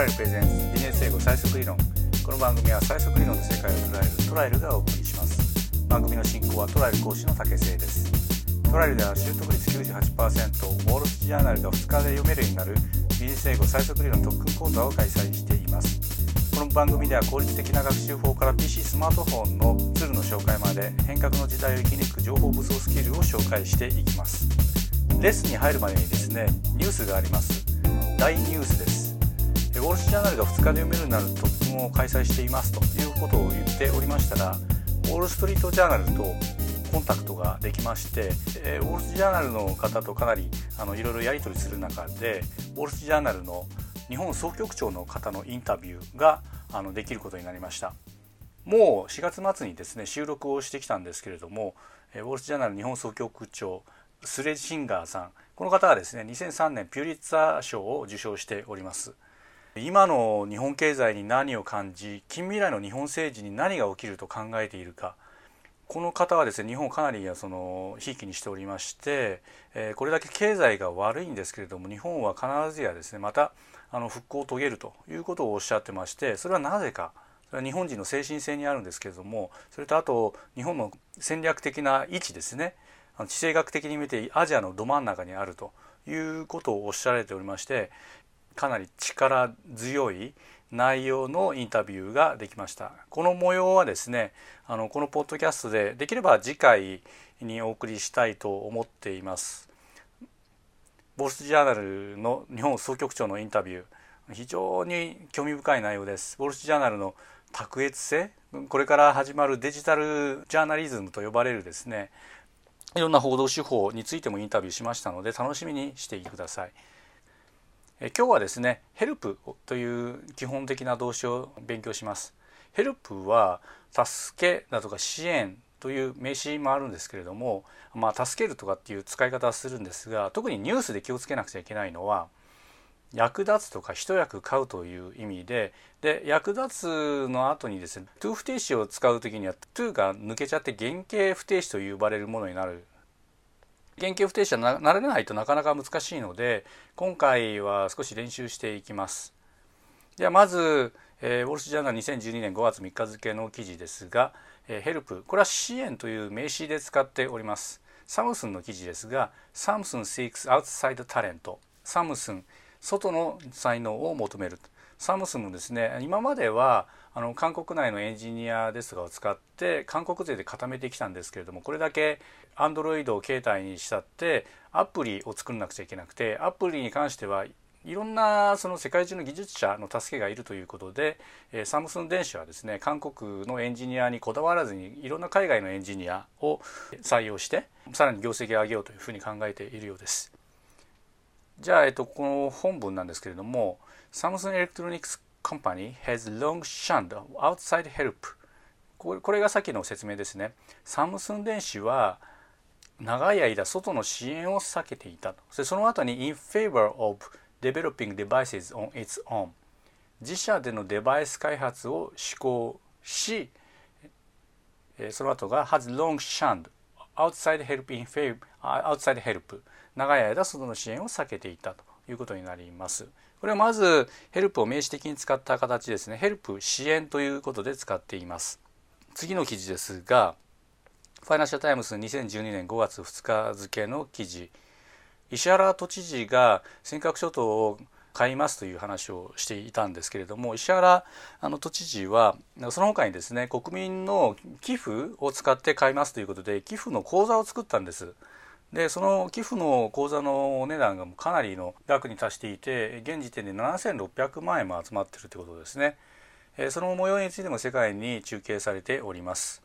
ライルプレゼンツビジネス英語最速理論この番組は最速理論で世界を捉えるトライルがお送りします。番組の進行はトライル講師の竹瀬です。トライルでは習得率98%ウォール・スジャーナルが2日で読めるようになるビジネス英語最速理論特訓講座を開催しています。この番組では効率的な学習法から PC スマートフォンのツールの紹介まで変革の時代を生き抜く情報武装スキルを紹介していきます。レッスンに入るまでにですねニュースがあります。大ニュースです。ウォール・ストジャーナルが2日で読めるようになる特訓を開催していますということを言っておりましたらウォール・ストリート・ジャーナルとコンタクトができまして、えー、ウォール・ストジャーナルの方とかなりあのいろいろやり取りする中でウォール・ストジャーナルの日本総局長の方のインタビューがあのできることになりました。もう4月末にですね収録をしてきたんですけれどもウォール・ストジャーナル日本総局長スレシンガーさんこの方はですね2003年ピューリッツァー賞を受賞しております。今の日本経済に何を感じ近未来の日本政治に何が起きると考えているか。この方はですね日本をかなりそのひいきにしておりまして、えー、これだけ経済が悪いんですけれども日本は必ずやですねまたあの復興を遂げるということをおっしゃってましてそれはなぜか。それは日本人の精神性にあるんですけれどもそれとあと日本の戦略的な位置ですね。地政学的に見てアジアのど真ん中にあるということをおっしゃられておりましてかなり力強い内容のインタビューができました。この模様はですねあのこのポッドキャストでできれば次回にお送りしたいと思っています。ボルスジャーナルの日本総局長のインタビュー非常に興味深い内容です。ボルスジャーナルの卓越性これから始まるデジタルジャーナリズムと呼ばれるですねいろんな報道手法についてもインタビューしましたので楽しみにしていてください。え今日はですねヘルプという基本的な動詞を勉強します。ヘルプは助けだとか支援という名詞もあるんですけれども、まあ、助けるとかっていう使い方をするんですが特にニュースで気をつけなくちゃいけないのは役立つとか一役買うという意味でで役立つの後にですね to 不定詞を使う時には to が抜けちゃって原型不定詞と呼ばれるものになる原型不定詞はなれないとなかなか難しいので今回は少し練習していきます。ではまず、えー、ウォル・スジャーナル2012年5月3日付の記事ですが、えー、ヘルプこれは支援という名詞で使っております。サムスンの記事ですがサムスン seeks outside talent サムスン外の才能を求めるサムスンもですね今まではあの韓国内のエンジニアですとかを使って韓国勢で固めてきたんですけれどもこれだけアンドロイドを携帯にしたってアプリを作らなくちゃいけなくてアプリに関してはいろんなその世界中の技術者の助けがいるということで、えサムスン電子はですね韓国のエンジニアにこだわらずにいろんな海外のエンジニアを採用してさらに業績を上げようというふうに考えているようです。じゃあ、えっと、この本文なんですけれども Samsung Electronics Company has long shunned outside help これがさっきの説明ですねサムスン電子は長い間外の支援を避けていたそその後に in favor of developing devices on its own 自社でのデバイス開発を施行しその後が has long shunned outside help in favor outside help 長い間外の支援を避けていたということになります。これはまず help を名詞的に使った形ですね。 help 支援ということで使っています。次の記事ですが、ファイナンシャルタイムズ2012年5月2日付の記事。石原都知事が尖閣諸島を買いますという話をしていたんですけれども石原あの都知事はその他にですね国民の寄付を使って買いますということで寄付の口座を作ったんです。でその寄付の口座のお値段がかなりの額に達していて現時点で7600万円も集まっているということですね。その模様についても世界に中継されております。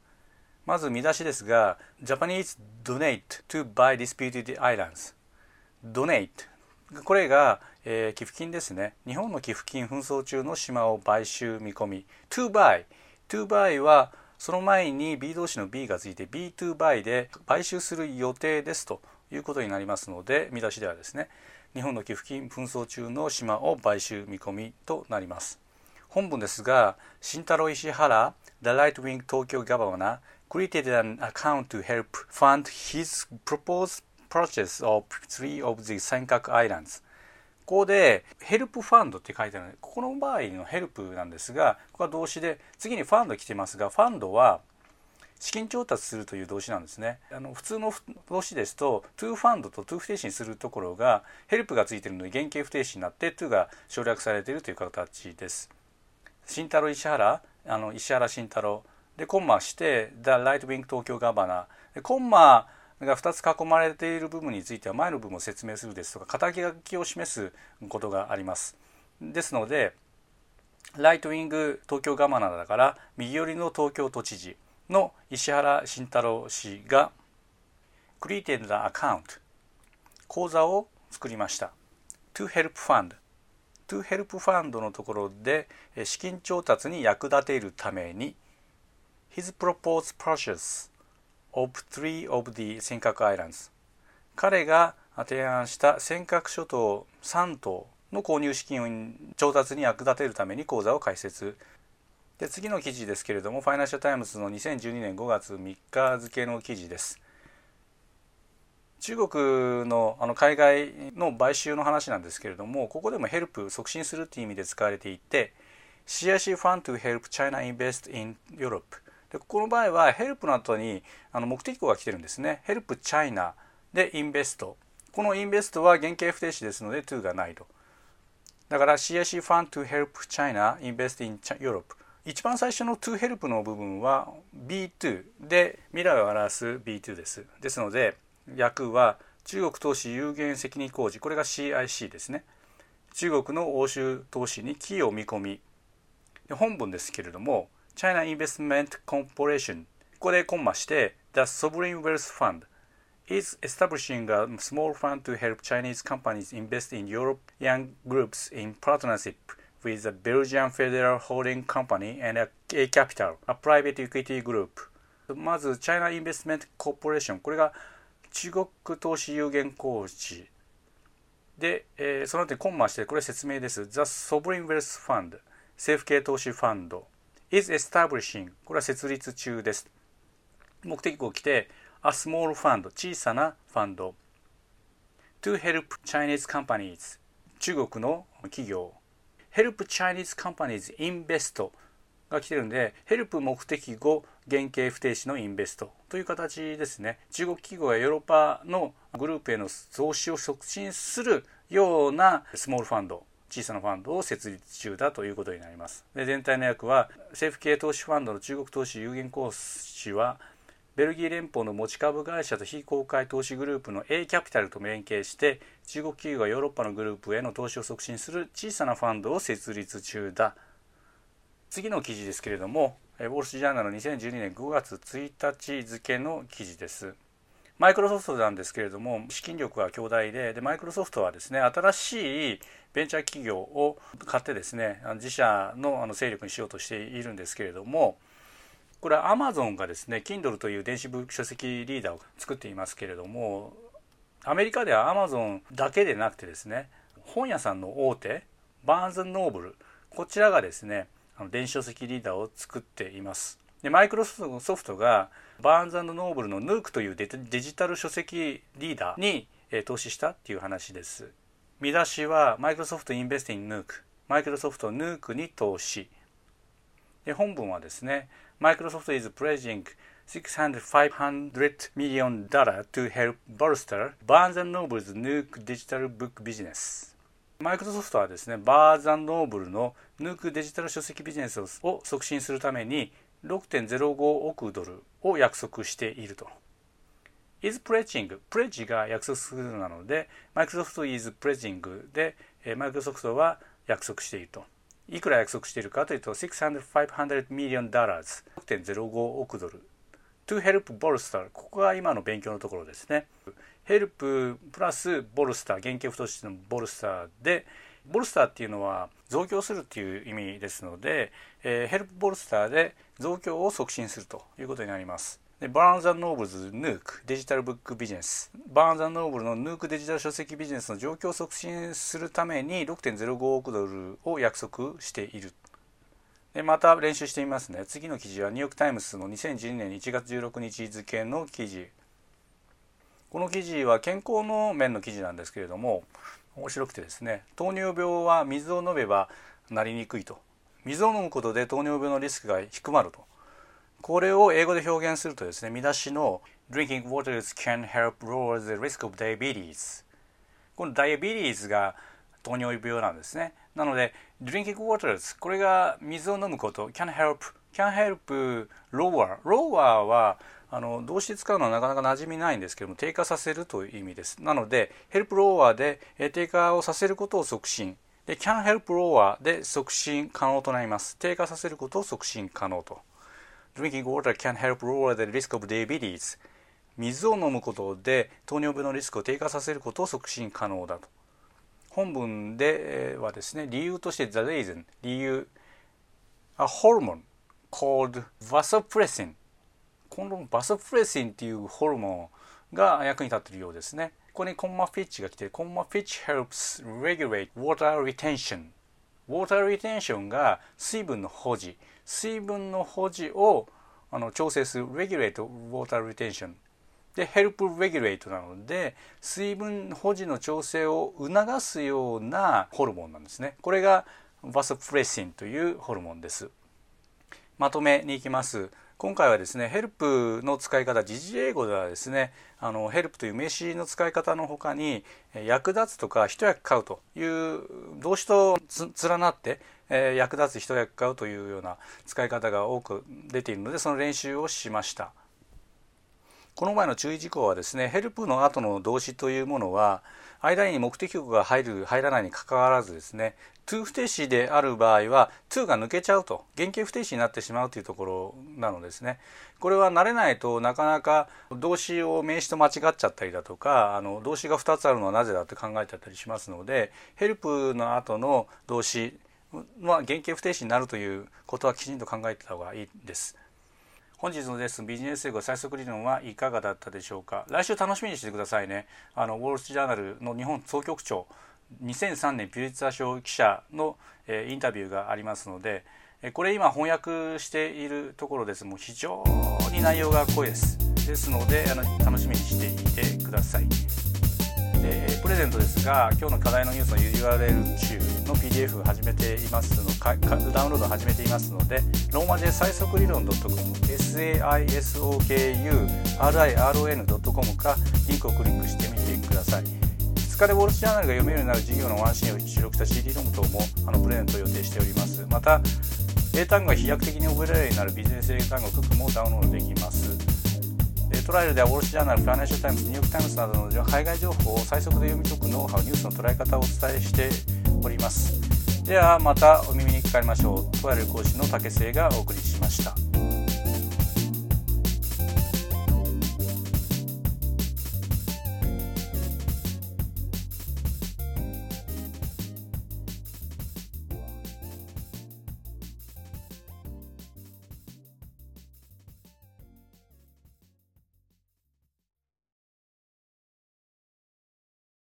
まず見出しですが Japanese donate to buy disputed islands. Donate これが、えー、寄付金ですね。日本の寄付金紛争中の島を買収見込み。To buy to buy はその前に B 動詞の B がついて B2 バイで買収する予定ですということになりますので見出しではですね日本の寄付金紛争中の島を買収見込みとなります本文ですが慎太郎石原 The right-wing Tokyo governor created an account to help fund his proposed purchase of three of the 尖閣 Islands ここで help fund って書いてあるのでここの場合の help なんですがここは動詞で次に fund 来てますが fund は資金調達するという動詞なんですね。あの普通の動詞ですと to fund と to 不定詞にするところが help がついているので原型不定詞になって to が省略されているという形です。慎太郎石原あの石原慎太郎でコンマして The Right Wing 東京ガバナコンマが2つ囲まれている部分については前の部分を説明するですとか肩書きを示すことがあります。ですのでライトウィング東京ガバナだから右寄りの東京都知事の石原慎太郎氏がクリエイテッドアカウント口座を作りました To Help Fund To Help Fund のところで資金調達に役立てるために His proposed purchase of three of the 尖閣 Islands. 彼が提案した尖閣諸島3島の購入資金調達に役立てるために口座を開設。で次の記事ですけれどもファイナンシャル・タイムズの2012年5月3日付の記事です。中国のあの海外の買収の話なんですけれどもここでも help 促進するという意味で使われていて CIC Fund to Help China Invest in Europe でこの場合はヘルプの後にあの目的語が来てるんですね。ヘルプチャイナ。でインベスト。このインベストは原型不定詞ですので to がないと。だから CIC Fund to Help China Invest in Europe 一番最初の to help の部分は B2 で未来を表す B2 です。ですので訳は中国投資有限責任工事。これが CIC ですね。中国の欧州投資に寄与を見込み。本文ですけれども China Investment Corporation ここでコンマして The Sovereign Wealth Fund is establishing a small fund to help Chinese companies invest in European groups in partnership with the Belgian Federal Holding Company and A Capital, a private equity group. まず、チャイナ・インベストメント・コーポレーション。これが中国投資有限公司。で、えー、その後にコンマして、これ説明です。The Sovereign Wealth Fund、政府系投資ファンド is establishing。これは設立中です。目的語来て、a small fund、小さなファンド to help Chinese companies。中国の企業 Help Chinese Companies Invest が来てるんで Help 目的語原型不定詞のインベストという形ですね中国企業やヨーロッパのグループへの増資を促進するようなスモールファンド小さなファンドを設立中だということになります。で全体の役は政府系投資ファンドの中国投資有限公司はベルギー連邦の持ち株会社と非公開投資グループの A キャピタルと連携して中国企業がヨーロッパのグループへの投資を促進する小さなファンドを設立中だ。次の記事ですけれどもウォール・スジャーナル2012年5月1日付の記事です。マイクロソフトなんですけれども資金力は強大ででマイクロソフトはですね新しいベンチャー企業を買ってですね自社のあの勢力にしようとしているんですけれどもこれはアマゾンがですね Kindle という電子書籍リーダーを作っていますけれどもアメリカではアマゾンだけでなくてですね本屋さんの大手バーンズノーブルこちらがですねあの電子書籍リーダーを作っています。でマイクロソフトがバーンズノーブルのヌークというデジタル書籍リーダーに、え投資したっていう話です。見出しはマイクロソフトインベスティングヌーク。マイクロソフトヌークに投資。で本文はですね Microsoft is pledging 600 million dollar to help bolster Barnes Noble's new digital book business. マイクロソフトはですね、バーザンノーブルのヌークデジタル書籍ビジネスを促進するために6.05億ドルを約束していると。is pledging、プレッジが約束するなので、マイクロソフト is pledging で、マイクロソフトは約束していると。いくら約束しているかというと600 500 million dollars 6.05億ドル to help bolster ここが今の勉強のところですね help プラス bolster 原型不定詞の bolster で bolster っていうのは増強するっていう意味ですので、えー、 help bolster で増強を促進するということになります。で Barnes & Noble's Nook digital book business バーンズノーブルのヌークデジタル書籍ビジネスの状況を促進するために6.05億ドルを約束している。でまた練習してみますね。次の記事はニューヨーク・タイムズの2012年1月16日付の記事。この記事は健康の面の記事なんですけれども面白くてですね糖尿病は水を飲めばなりにくいと。水を飲むことで糖尿病のリスクが低まると。これを英語で表現するとですね見出しの Drinking water can help lower the risk of diabetes このダイアビリーズが糖尿病なんですね。なので Drinking water これが水を飲むこと can help can help lower lower はあの動詞使うのはなかなか馴染みないんですけども低下させるという意味です。なので help lower で低下をさせることを促進。で can help lower で促進可能となります。低下させることを促進可能と。Drinking water can help lower the risk of diabetes 水を飲むことで糖尿病のリスクを低下させることを促進可能だと。本文ではですね理由として the reason 理由。a hormone called vasopressin このバソプレシンっていうホルモンが役に立っているようですね。ここにコンマフィッチが来てコンマフィッチ helps regulate water retention ウォーターリテンションが水分の保持。水分の保持をあの調整する regulate water retention で help regulate なので水分保持の調整を促すようなホルモンなんですね。これがバソプレシンというホルモンです。まとめに行きます。今回はですねヘルプの使い方時事英語ではですねあのヘルプという名詞の使い方のほかに役立つとか一役買うという動詞と連なって、えー、役立つ一役買うというような使い方が多く出ているのでその練習をしました。この前の注意事項はですねヘルプの後の動詞というものは間に目的語が入る入らないにかかわらずですね to 不定詞である場合は to が抜けちゃうと原型不定詞になってしまうというところなのですねこれは慣れないとなかなか動詞を名詞と間違っちゃったりだとかあの動詞が2つあるのはなぜだって考えちゃったりしますのでヘルプの後の動詞は原型不定詞になるということはきちんと考えてた方がいいです。本日のレッスンビジネス英語最速理論はいかがだったでしょうか来週楽しみにしてくださいねあのウォール・ストリート・ジャーナルの日本総局長2003年ピュリツァー賞記者の、えー、インタビューがありますので、えー、これ今翻訳しているところです。もう非常に内容が濃いです。ですのであの楽しみにしていてください。でプレゼントですが今日の課題のニュースの URL 中の PDF 始めていますのかダウンロード始めていますのでローマ字で最速理論 .com saisokurin.com かリンクをクリックしてみてください。2日でウォール・ジャーナルが読めるようになる授業のワンシーンを収録した CD ロム等もあのプレゼントを予定しております。また英単語が飛躍的に覚えられるようになるビジネス英単語ブックもダウンロードできます。トライルではウォール・ジャーナルファイナンシャル・タイムズニューヨーク・タイムズなどの海外情報を最速で読み解くノウハウニュースの捉え方をお伝えしております。ではまたお耳にかかりましょう。とある講師の竹末がお送りしました。